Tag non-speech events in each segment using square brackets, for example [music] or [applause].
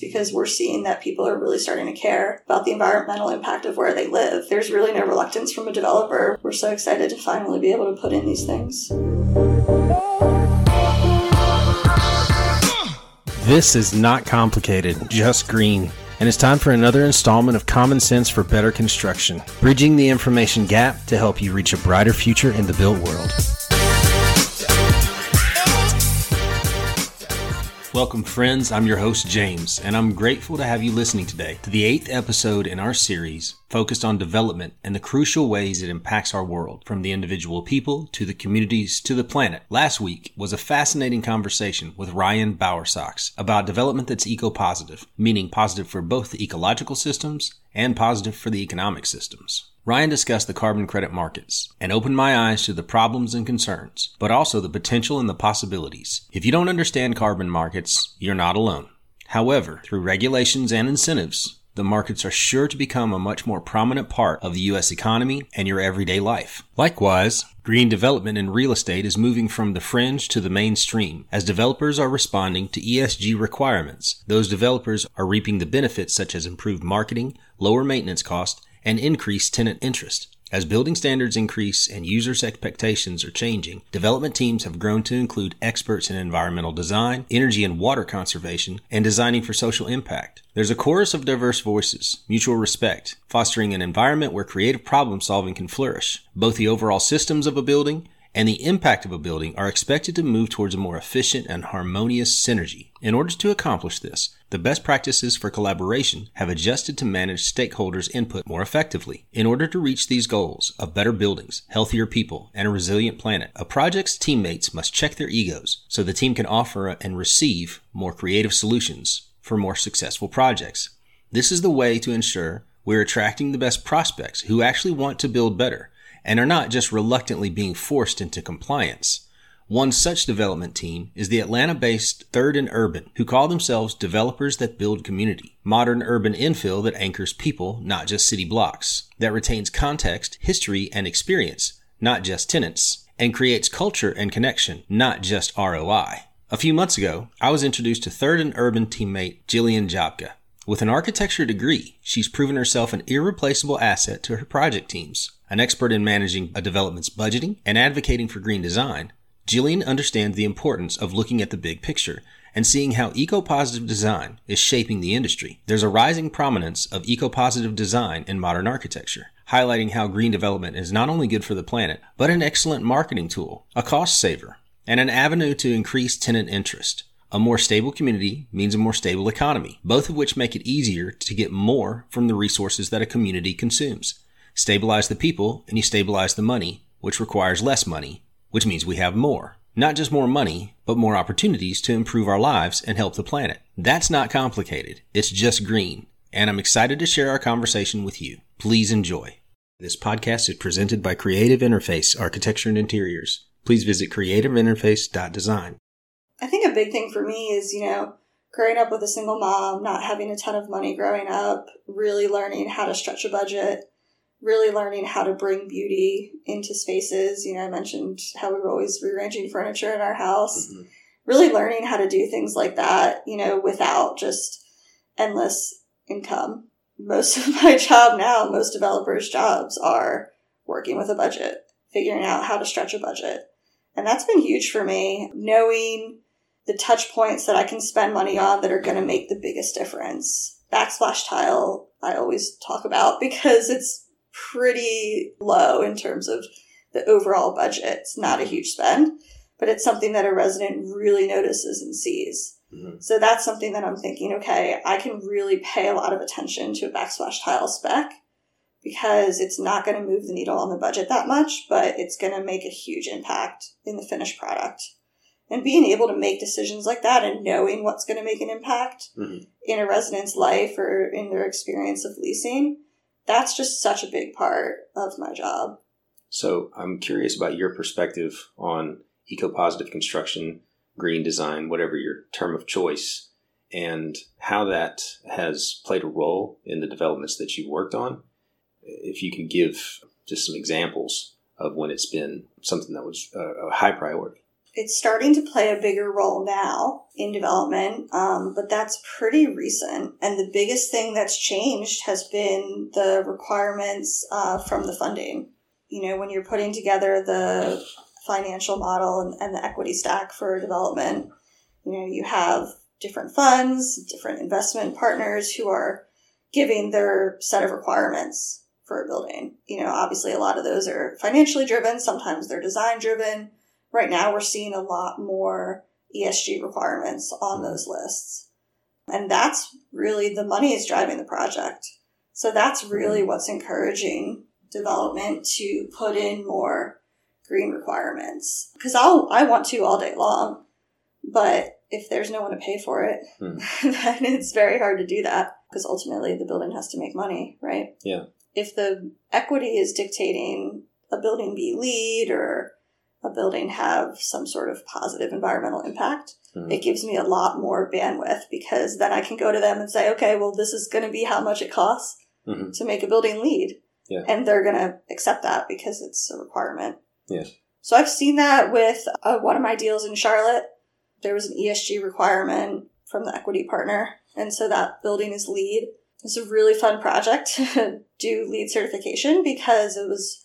because we're seeing that people are really starting to care about the environmental impact of where they live. There's really no reluctance from a developer. We're so excited to finally be able to put in these things. This is not complicated, just green. And it's time for another installment of Common Sense for Better Construction, bridging the information gap to help you reach a brighter future in the built world. Welcome, friends. I'm your host, James, and I'm grateful to have you listening today to the eighth episode in our series focused on development and the crucial ways it impacts our world, from the individual people to the communities to the planet. Last week was a fascinating conversation with Ryan Bowersox about development that's eco positive, meaning positive for both the ecological systems and positive for the economic systems. Ryan discussed the carbon credit markets and opened my eyes to the problems and concerns, but also the potential and the possibilities. If you don't understand carbon markets, you're not alone. However, through regulations and incentives, the markets are sure to become a much more prominent part of the U.S. economy and your everyday life. Likewise, green development in real estate is moving from the fringe to the mainstream as developers are responding to ESG requirements. Those developers are reaping the benefits such as improved marketing, lower maintenance costs, and increase tenant interest. As building standards increase and users' expectations are changing, development teams have grown to include experts in environmental design, energy and water conservation, and designing for social impact. There's a chorus of diverse voices, mutual respect, fostering an environment where creative problem solving can flourish. Both the overall systems of a building and the impact of a building are expected to move towards a more efficient and harmonious synergy. In order to accomplish this, the best practices for collaboration have adjusted to manage stakeholders' input more effectively. In order to reach these goals of better buildings, healthier people, and a resilient planet, a project's teammates must check their egos so the team can offer and receive more creative solutions for more successful projects. This is the way to ensure we're attracting the best prospects who actually want to build better and are not just reluctantly being forced into compliance. One such development team is the Atlanta based Third and Urban, who call themselves developers that build community. Modern urban infill that anchors people, not just city blocks, that retains context, history, and experience, not just tenants, and creates culture and connection, not just ROI. A few months ago, I was introduced to Third and Urban teammate Jillian Japka. With an architecture degree, she's proven herself an irreplaceable asset to her project teams. An expert in managing a development's budgeting and advocating for green design, Jillian understands the importance of looking at the big picture and seeing how eco-positive design is shaping the industry. There's a rising prominence of eco-positive design in modern architecture, highlighting how green development is not only good for the planet, but an excellent marketing tool, a cost saver, and an avenue to increase tenant interest. A more stable community means a more stable economy, both of which make it easier to get more from the resources that a community consumes. Stabilize the people and you stabilize the money, which requires less money, which means we have more. Not just more money, but more opportunities to improve our lives and help the planet. That's not complicated. It's just green. And I'm excited to share our conversation with you. Please enjoy. This podcast is presented by Creative Interface Architecture and Interiors. Please visit creativeinterface.design. I think a big thing for me is, you know, growing up with a single mom, not having a ton of money growing up, really learning how to stretch a budget, really learning how to bring beauty into spaces. You know, I mentioned how we were always rearranging furniture in our house. Mm-hmm. Really learning how to do things like that, you know, without just endless income. Most of my [laughs] job now, most developers' jobs are working with a budget, figuring out how to stretch a budget. And that's been huge for me, knowing the touch points that I can spend money on that are going to make the biggest difference. Backsplash tile, I always talk about [laughs] because it's pretty low in terms of the overall budget. It's not a huge spend, but it's something that a resident really notices and sees. Mm-hmm. So that's something that I'm thinking, okay, I can really pay a lot of attention to a backsplash tile spec because it's not going to move the needle on the budget that much, but it's going to make a huge impact in the finished product. And being able to make decisions like that and knowing what's going to make an impact mm-hmm. in a resident's life or in their experience of leasing that's just such a big part of my job. So I'm curious about your perspective on eco positive construction, green design, whatever your term of choice, and how that has played a role in the developments that you've worked on. If you can give just some examples of when it's been something that was a high priority. It's starting to play a bigger role now in development, um, but that's pretty recent. And the biggest thing that's changed has been the requirements uh, from the funding. You know, when you're putting together the financial model and, and the equity stack for development, you know, you have different funds, different investment partners who are giving their set of requirements for a building. You know, obviously a lot of those are financially driven, sometimes they're design driven. Right now we're seeing a lot more ESG requirements on those lists. And that's really the money is driving the project. So that's really what's encouraging development to put in more green requirements. Because I'll I want to all day long, but if there's no one to pay for it, Hmm. [laughs] then it's very hard to do that because ultimately the building has to make money, right? Yeah. If the equity is dictating a building be LEED or a building have some sort of positive environmental impact, Mhm. it gives me a lot more bandwidth because then I can go to them and say, okay, well, this is going to be how much it costs Mhm. to make a building LEED. Yeah. And they're going to accept that because it's a requirement. Yeah. So I've seen that with uh, one of my deals in Charlotte. There was an ESG requirement from the equity partner. And so that building is LEED. It's a really fun project [laughs] to do LEED certification because it was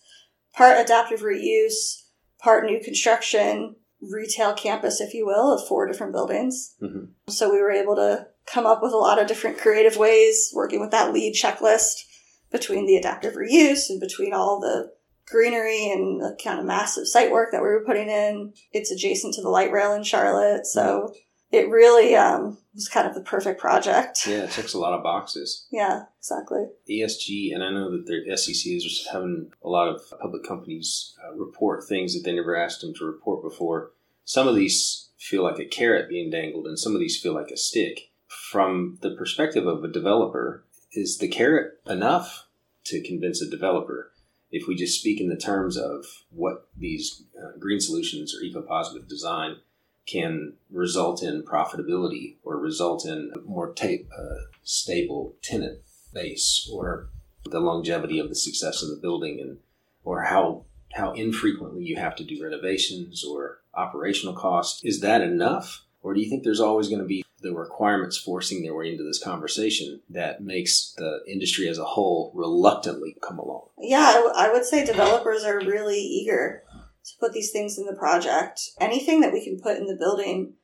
part adaptive reuse, part new construction, retail campus, if you will, of four different buildings. Mhm. So we were able to come up with a lot of different creative ways working with that LEED checklist between the adaptive reuse and between all the greenery and the kind of massive site work that we were putting in. It's adjacent to the light rail in Charlotte, so it really um, was kind of the perfect project. Yeah, it checks a lot of boxes. Yeah, exactly. ESG, and I know that the SEC is just having a lot of public companies uh, report things that they never asked them to report before. Some of these feel like a carrot being dangled, and some of these feel like a stick. From the perspective of a developer, is the carrot enough to convince a developer? If we just speak in the terms of what these uh, green solutions or eco-positive design can result in profitability or result in a more ta- uh, stable tenant base or the longevity of the success of the building and or how how infrequently you have to do renovations or operational costs. Is that enough? Or do you think there's always going to be the requirements forcing their way into this conversation that makes the industry as a whole reluctantly come along? Yeah, I, w- I would say developers are really eager to put these things in the project. Anything that we can put in the building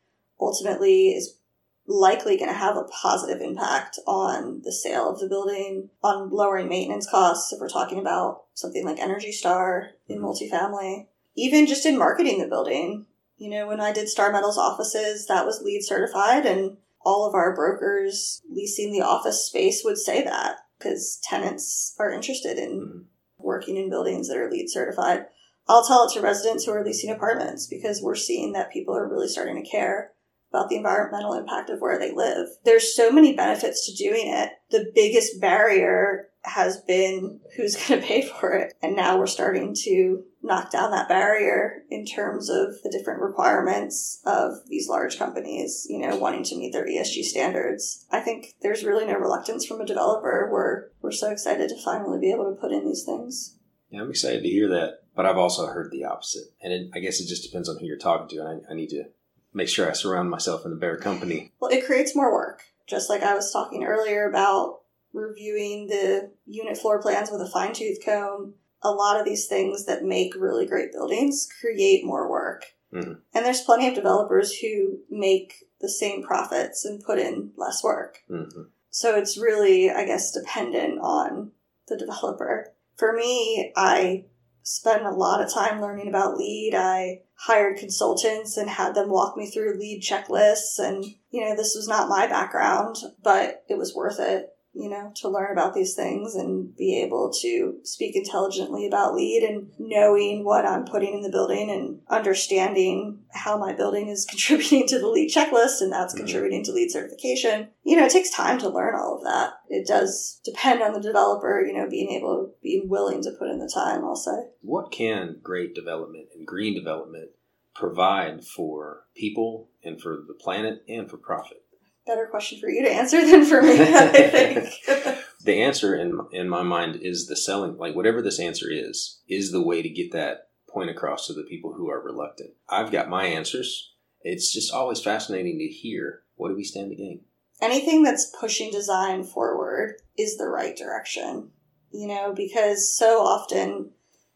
ultimately is likely going to have a positive impact on the sale of the building, on lowering maintenance costs if we're talking about something like Energy Star in Mhm. multifamily, even just in marketing the building. You know, when I did Star Metals offices, that was LEED certified, and all of our brokers leasing the office space would say that because tenants are interested in Mhm. working in buildings that are LEED certified. I'll tell it to residents who are leasing apartments because we're seeing that people are really starting to care about the environmental impact of where they live. There's so many benefits to doing it. The biggest barrier has been who's [laughs] going to pay for it. And now we're starting to knock down that barrier in terms of the different requirements of these large companies, you know, wanting to meet their ESG standards. I think there's really no reluctance from a developer. We're, we're so excited to finally be able to put in these things. yeah i'm excited to hear that but i've also heard the opposite and it, i guess it just depends on who you're talking to and I, I need to make sure i surround myself in a better company Well, it creates more work. Just like I was talking earlier about reviewing the unit floor plans with a fine tooth comb. A lot of these things that make really great buildings create more work. Mhm. And there's plenty of developers who make the same profits and put in less work. hmm So it's really, I guess, dependent on the developer. For me, I spent a lot of time learning about LEED. I hired consultants and had them walk me through LEED checklists. And, you know, this was not my background, but it was worth it, you know, to learn about these things and be able to speak intelligently about LEED and knowing what I'm putting in the building and understanding how my building is [laughs] contributing to the LEED checklist and that's Mhm. contributing to LEED certification. You know, it takes time to learn all of that. It does depend on the developer, you know, being able, being willing to put in the time, I'll say. What can great development and green development provide for people and for the planet and for profit? Better question for you to answer than for me, I think. [laughs] The answer in in my mind is the selling. Like whatever this answer is, is the way to get that point across to the people who are reluctant? I've got my answers. It's just always fascinating to hear what do we stand to gain? Anything that's pushing design forward is the right direction, you know, because so often,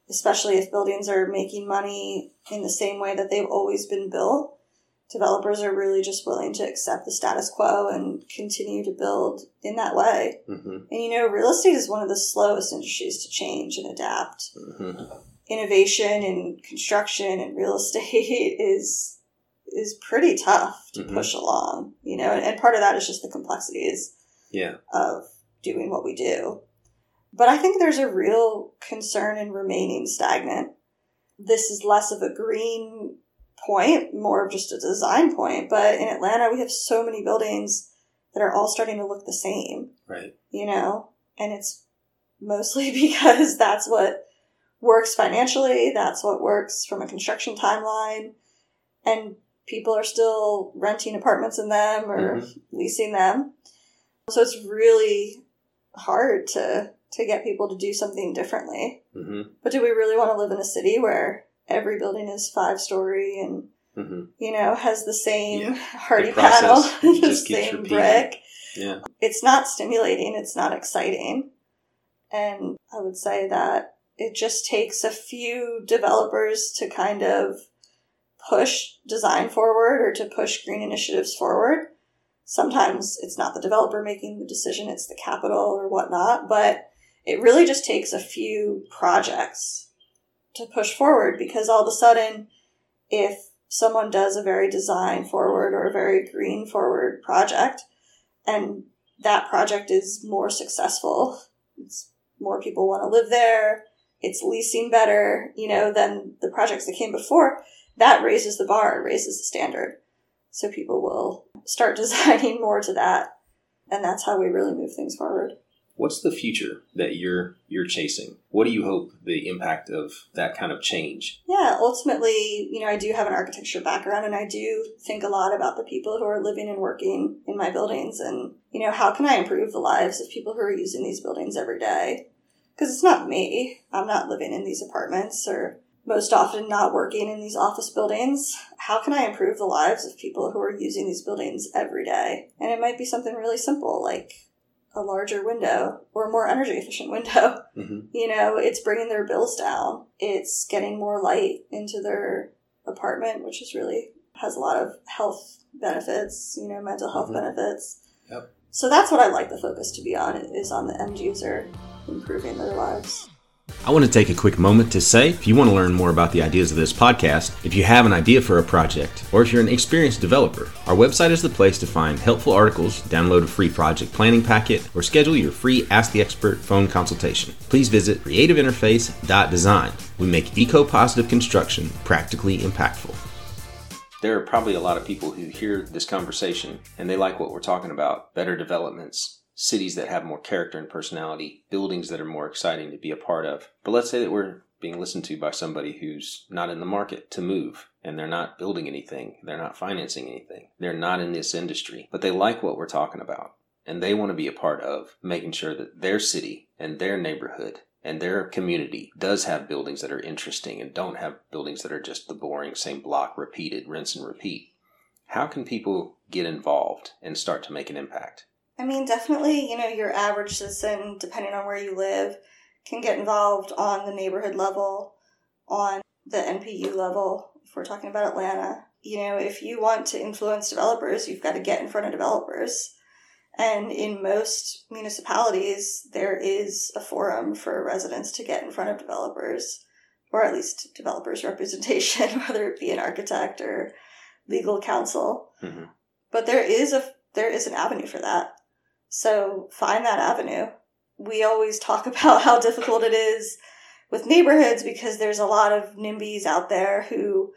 especially if buildings are making money in the same way that they've always been built, developers are really just willing to accept the status quo and continue to build in that way. Mm-hmm. And you know, real estate is one of the slowest industries to change and adapt. Mm-hmm. Innovation in construction and real [laughs] estate is is pretty tough to Mhm. push along, you know, and, and part of that is just the complexities Yeah. of doing what we do. But I think there's a real concern in remaining stagnant. This is less of a green point, more of just a design point. But in Atlanta, we have so many buildings that are all starting to look the same, Right. you know, and it's mostly [laughs] because that's what works financially, that's what works from a construction timeline, and people are still renting apartments in them or Mhm. leasing them. So it's really hard to to get people to do something differently. Mm-hmm. But do we really want to live in a city where every building is five story and Mm-hmm. you know has the same Yeah. [laughs] Hardie [laughs] [laughs] The process panel, the same repeating. brick? Yeah. It's not stimulating. It's not exciting. And I would say that it just takes a few developers to kind of push design forward or to push green initiatives forward. Sometimes it's not the developer making the decision, it's the capital or whatnot, but it really just takes a few projects to push forward because all of a sudden, if someone does a very design forward or a very green forward project and that project is more successful, it's more people want to live there, it's leasing better, you know, than the projects that came before, that raises the bar, it raises the standard. So people will start [laughs] designing more to that. And that's how we really move things forward. What's the future that you're you're chasing? What do you hope the impact of that kind of change? Yeah, ultimately, you know, I do have an architecture background and I do think a lot about the people who are living and working in my buildings and, you know, how can I improve the lives of people who are using these buildings every day? Because it's not me. I'm not living in these apartments or most often not working in these office buildings. How can I improve the lives of people who are using these buildings every day? And it might be something really simple like a larger window or a more energy efficient window. [laughs] Mm-hmm. You know, it's bringing their bills down. It's getting more light into their apartment, which is really has a lot of health benefits, you know, mental health Mhm. benefits. Yep. So that's what I like the focus to be on is on the end user improving their lives. I want to take a quick moment to say if you want to learn more about the ideas of this podcast, if you have an idea for a project, or if you're an experienced developer, our website is the place to find helpful articles, download a free project planning packet, or schedule your free Ask the Expert phone consultation. Please visit creativeinterface.design. We make eco positive construction practically impactful. There are probably a lot of people who hear this conversation and they like what we're talking about better developments, cities that have more character and personality, buildings that are more exciting to be a part of. But let's say that we're being listened to by somebody who's not in the market to move and they're not building anything, they're not financing anything, they're not in this industry, but they like what we're talking about and they want to be a part of making sure that their city and their neighborhood and their community does have buildings that are interesting and don't have buildings that are just the boring same block repeated rinse and repeat how can people get involved and start to make an impact I mean, definitely, you know, your average citizen, depending on where you live, can get involved on the neighborhood level, on the NPU level, if we're talking about Atlanta. You know, if you want to influence developers, you've got to get in front of developers. And in most municipalities, there is a forum for residents to get in front of developers, or at least developers' [laughs] representation, whether it be an architect or legal counsel. Mhm. But there is a there is an avenue for that. So find that avenue. We always talk [laughs] about how difficult it is with neighborhoods because there's a lot of NIMBYs out there who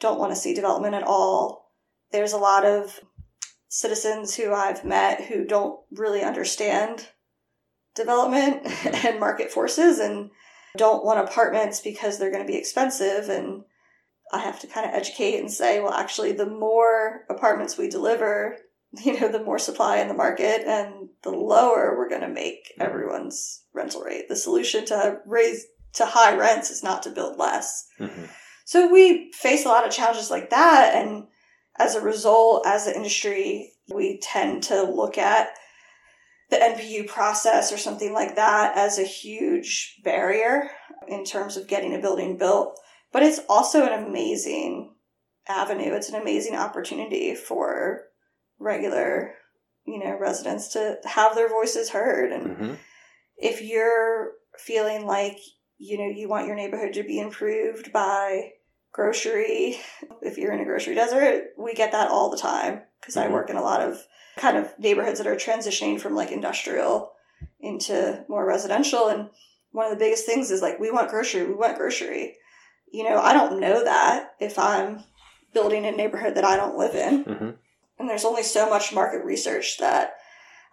don't want to see development at all. There's a lot of citizens who I've met who don't really understand development [laughs] and market forces and don't want apartments because they're going to be expensive and I have to kind of educate and say, well, actually, the more apartments we deliver, [laughs] you know, the more supply in the market and the lower we're going to make everyone's rental rate. The solution to raise to high rents is not to build less. Mm-hmm. So we face a lot of challenges like that. And as a result, as an industry, we tend to look at the NPU process or something like that as a huge barrier in terms of getting a building built. But it's also an amazing avenue. It's an amazing opportunity for regular, you know, residents to have their voices heard. And Mm-hmm. if you're feeling like, you know, you want your neighborhood to be improved by grocery, if you're in a grocery desert, we get that all the time because I Mhm. work in a lot of kind of neighborhoods that are transitioning from like industrial into more residential. And one of the biggest things is like, we want grocery, we want grocery. You know, I don't know that if I'm building a neighborhood that I don't live in. Mm-hmm. And there's only so much market research that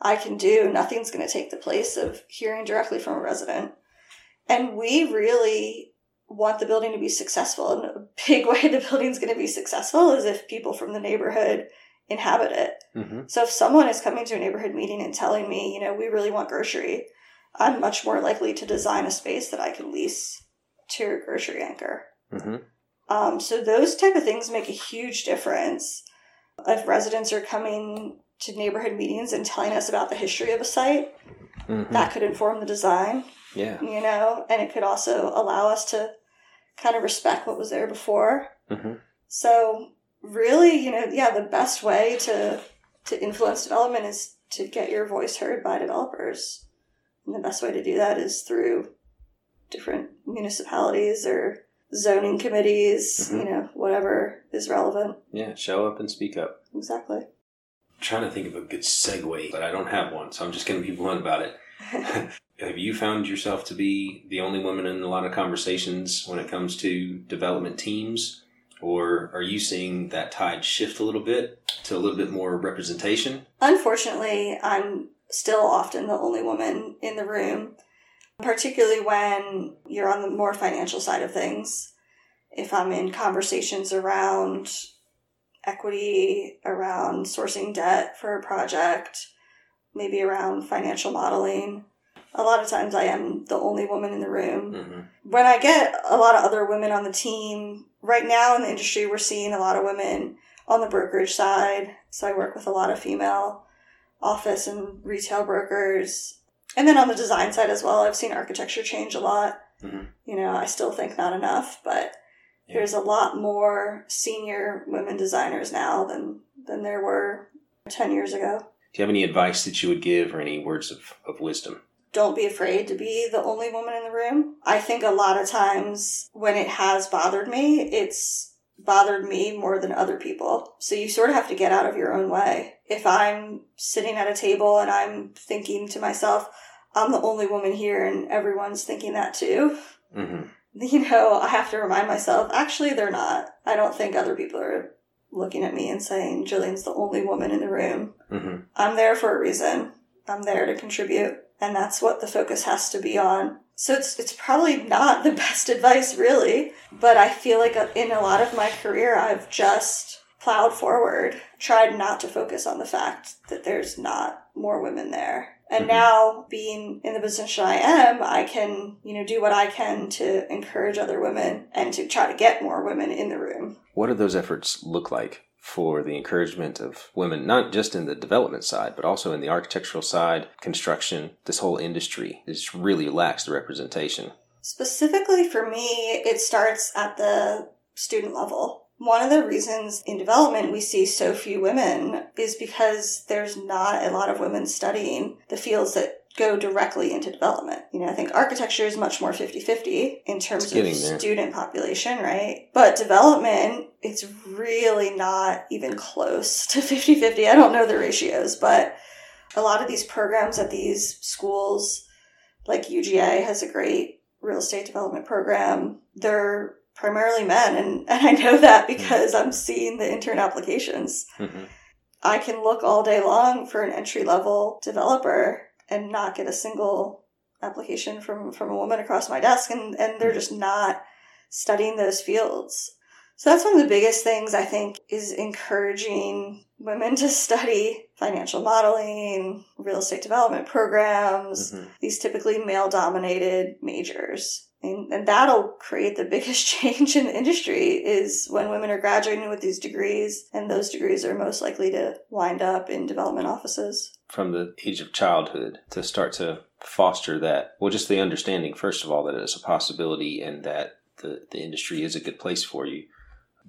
I can do. Nothing's going to take the place of hearing directly from a resident. And we really want the building to be successful. And a big [laughs] way the building's going to be successful is if people from the neighborhood inhabit it. Mm-hmm. So if someone is coming to a neighborhood meeting and telling me, you know, we really want grocery, I'm much more likely to design a space that I can lease to a grocery anchor. Mm-hmm. Um, so those type of things make a huge difference. If residents are coming to neighborhood meetings and telling us about the history of a site, Mm-hmm. that could inform the design, Yeah. you know, and it could also allow us to kind of respect what was there before. Mm-hmm. So really, you know, yeah, the best way to to influence development is to get your voice heard by developers. And the best way to do that is through different municipalities or zoning committees, Mhm. you know, whatever is relevant. Yeah. Show up and speak up. Exactly. trying to think of a good segue, but I don't have one, so I'm just going to be blunt about it. [laughs] have you found yourself to be the only woman in a lot of conversations when it comes to development teams? Or are you seeing that tide shift a little bit to a little bit more representation? Unfortunately, I'm still often the only woman in the room, particularly when you're on the more financial side of things. If I'm in conversations around equity, around sourcing debt for a project, maybe around financial modeling, a lot of times I am the only woman in the room Mm-hmm. when I get a lot of other women on the team, right now in the industry, we're seeing a lot of women on the brokerage side. So I work with a lot of female office and retail brokers. And then on the design side as well, I've seen architecture change a lot. Mhm. You know, I still think not enough, but Yeah. there's a lot more senior women designers now than, than there were 10 years ago. Do you have any advice that you would give or any words of, of wisdom? don't be afraid to be the only woman in the room. I think a lot of times when it has bothered me, it's bothered me more than other people. So you sort of have to get out of your own way. If I'm sitting at a table and I'm thinking to myself, I'm the only woman here and everyone's thinking that too, Mm-hmm. [laughs] you know, I have to remind myself, actually, they're not. I don't think other people are looking at me and saying, Jillian's the only woman in the room. Mm-hmm. I'm there for a reason. I'm there to contribute, and that's what the focus has to be on. So it's it's probably not the [laughs] best advice, really, but I feel like in a lot of my career, I've just plowed forward, tried not to focus on the fact that there's not more women there. And Mhm. now, being in the position I am, I can, you know, do what I can to encourage other women and to try to get more women in the room. What do those efforts look like for the encouragement of women, not just in the development side, but also in the architectural side, construction, this whole industry? Just really lacks the representation. Specifically for me, it starts at the student level. One of the reasons in development we see so few women is because there's not a lot of women studying the fields that go directly into development. You know, I think architecture is much more 50-50 in terms of student population, right? But development, it's really not even close to 50-50. I don't know the ratios, but a lot of these programs at these schools, like UGA has a great real estate development program. They're primarily men, and, and I know that because I'm seeing the intern applications. Mm-hmm. I can look all day long for an entry level developer and not get a single application from, from a woman across my desk, and, and they're just not studying those fields. So that's one of the biggest things I think is encouraging women to study financial modeling, real estate development programs, Mhm. these typically male dominated majors. And, and that'll create the [laughs] biggest change in the industry is when women are graduating with these degrees and those degrees are most likely to wind up in development offices. From the age of childhood to start to foster that, well, just the understanding, first of all, that it's a possibility and that the, the industry is a good place for you.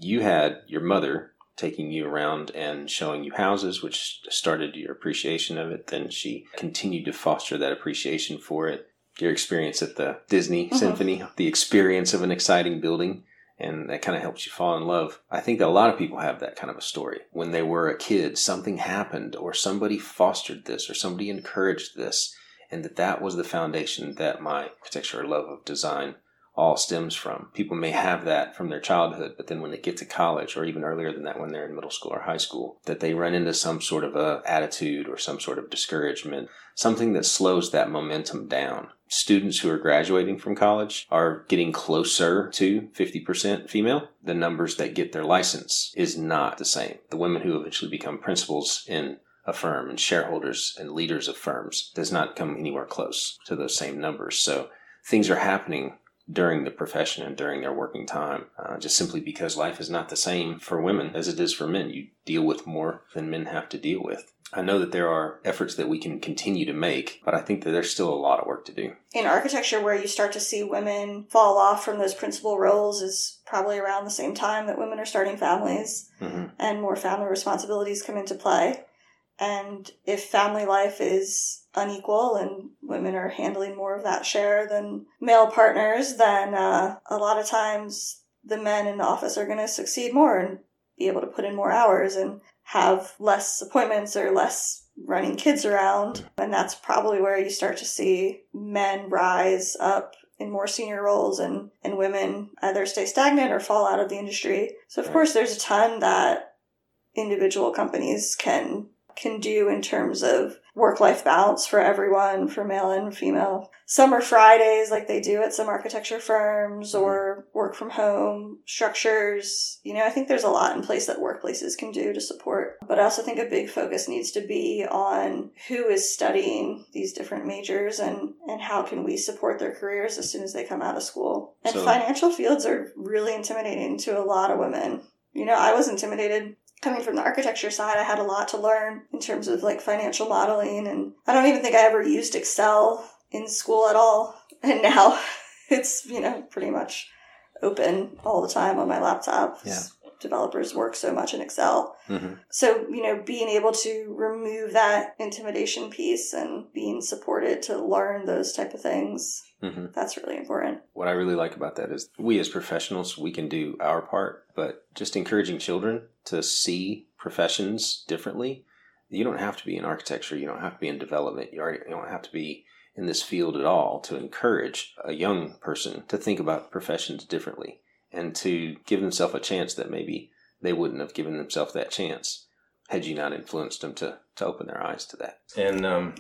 You had your mother taking you around and showing you houses, which started your appreciation of it. Then she continued to foster that appreciation for it. Your experience at the Disney Mhm. Symphony, the experience of an exciting building, and that kind of helps you fall in love. I think that a lot of people have that kind of a story. When they were a kid, something happened, or somebody fostered this, or somebody encouraged this, and that that was the foundation that my architecture or love of design all stems from. People may have that from their childhood, but then when they get to college, or even earlier than that, when they're in middle school or high school, that they run into some sort of a attitude or some sort of discouragement, something that slows that momentum down. Students who are graduating from college are getting closer to 50% female. The numbers that get their license is not the same. The women who eventually become principals in a firm and shareholders and leaders of firms does not come anywhere close to those same numbers. So things are happening during the profession and during their working time, uh, just simply because life is not the same for women as it is for men. You deal with more than men have to deal with. I know that there are efforts that we can continue to make, but I think that there's still a lot of work to do. In architecture, where you start to see women fall off from those principal roles is probably around the same time that women are starting families hmm and more family responsibilities come into play. And if family life is unequal and women are handling more of that share than male partners, then uh, a lot of times the men in the office are going to succeed more and be able to put in more hours and have less appointments or less running kids around. And that's probably where you start to see men rise up in more senior roles and, and women either stay stagnant or fall out of the industry. So of course there's a ton that individual companies can can do in terms of work life balance for everyone, for male and female. Summer Fridays, like they do at some architecture firms, mm-hmm. or work from home structures. You know, I think there's a lot in place that workplaces can do to support. But I also think a big focus needs to be on who is studying these different majors and, and how can we support their careers as soon as they come out of school. And So- financial fields are really intimidating to a lot of women. You know, I was intimidated coming from the architecture side, I had a lot to learn in terms of like financial modeling. And I don't even think I ever used Excel in school at all. [laughs] And now [laughs] it's, you know, pretty much open all the time on my laptop. Yeah. Developers work so much in Excel. hmm So, you know, being able to remove that intimidation piece and being supported to learn those type of things, hmm that's really important. What I really like about that is we as professionals, we can do our part, but just encouraging children to see professions differently. You don't have to be in architecture, you don't have to be in development, you, already, you don't have to be in this field at all to encourage a young person to think about professions differently and to give themselves a chance that maybe they wouldn't have given themselves that chance had you not influenced them to, to open their eyes to that. And um,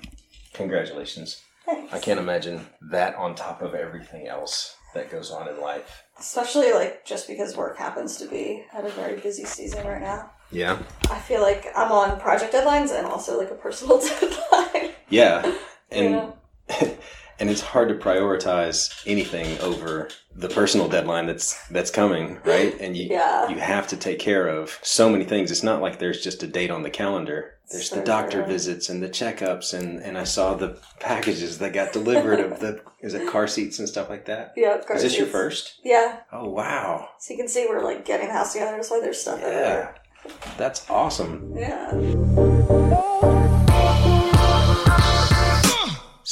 congratulations. Thanks. I can't imagine that on top of everything else that goes on in life. Especially like just because work happens to be at a very busy season right now. Yeah. I feel like I'm on project deadlines and also like a personal [laughs] deadline. Yeah. [laughs] you And know? [laughs] and it's hard to prioritize anything over the personal deadline that's that's coming, right? And you Yeah. you have to take care of so many things. It's not like there's just a date on the calendar. There's So the doctor true. visits and the checkups and and I saw the packages that got delivered of the is it car seats and stuff like that. Yeah, course. Is this your first? Yeah. Oh wow. So you can see we're like getting the house together. That's why there's stuff Yeah. everywhere. That's awesome. Yeah.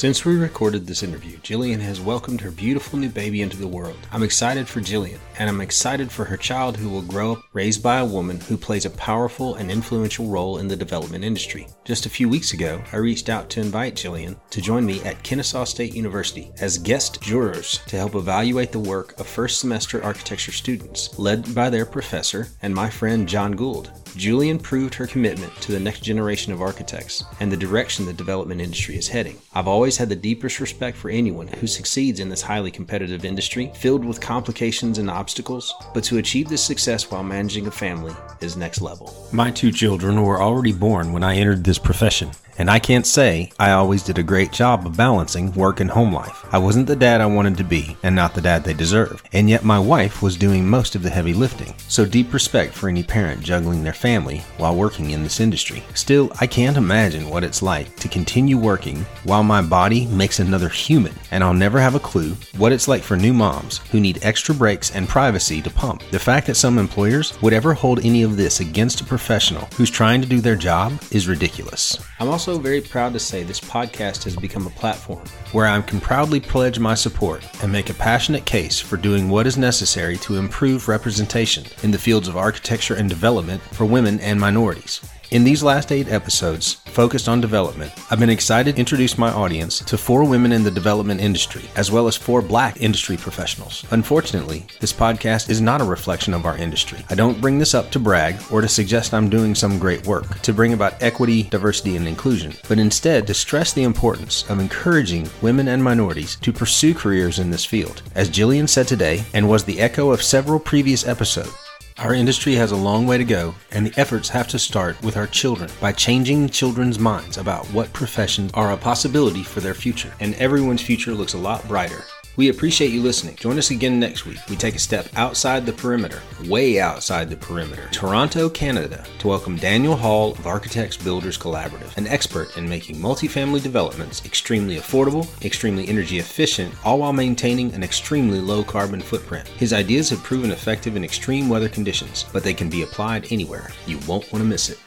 Since we recorded this interview, Jillian has welcomed her beautiful new baby into the world. I'm excited for Jillian, and I'm excited for her child who will grow up raised by a woman who plays a powerful and influential role in the development industry. Just a few weeks ago, I reached out to invite Jillian to join me at Kennesaw State University as guest jurors to help evaluate the work of first semester architecture students, led by their professor and my friend John Gould. Jillian proved her commitment to the next generation of architects and the direction the development industry is heading. I've always had the deepest respect for anyone who succeeds in this highly competitive industry, filled with complications and obstacles, but to achieve this success while managing a family is next level. My two children were already born when I entered this profession. And I can't say I always did a great job of balancing work and home life. I wasn't the dad I wanted to be, and not the dad they deserved. And yet my wife was doing most of the heavy lifting. So deep respect for any parent juggling their family while working in this industry. Still, I can't imagine what it's like to continue working while my body makes another human. And I'll never have a clue what it's like for new moms who need extra breaks and privacy to pump. The fact that some employers would ever hold any of this against a professional who's trying to do their job is ridiculous. I'm also also very proud to say this podcast has become a platform where I can proudly pledge my support and make a passionate case for doing what is necessary to improve representation in the fields of architecture and development for women and minorities. In these last eight episodes, focused on development, I've been excited to introduce my audience to four women in the development industry, as well as four black industry professionals. Unfortunately, this podcast is not a reflection of our industry. I don't bring this up to brag or to suggest I'm doing some great work to bring about equity, diversity, and inclusion, but instead to stress the importance of encouraging women and minorities to pursue careers in this field. As Jillian said today, and was the echo of several previous episodes, our industry has a long way to go, and the efforts have to start with our children by changing children's minds about what professions are a possibility for their future. And everyone's future looks a lot brighter we appreciate you listening. Join us again next week. We take a step outside the perimeter, way outside the perimeter, Toronto, Canada, to welcome Daniel Hall of Architects Builders Collaborative, an expert in making multifamily developments extremely affordable, extremely energy efficient, all while maintaining an extremely low carbon footprint. His ideas have proven effective in extreme weather conditions, but they can be applied anywhere. You won't want to miss it.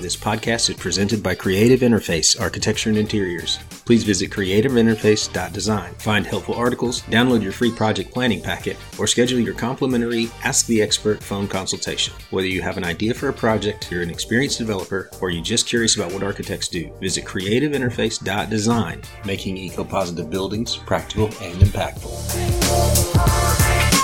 This podcast is presented by Creative Interface Architecture and Interiors. Please visit creativeinterface.design. Find helpful articles, download your free project planning packet, or schedule your complimentary Ask the Expert phone consultation. Whether you have an idea for a project, you're an experienced developer, or you're just curious about what architects do, visit creativeinterface.design, making eco positive buildings practical and impactful.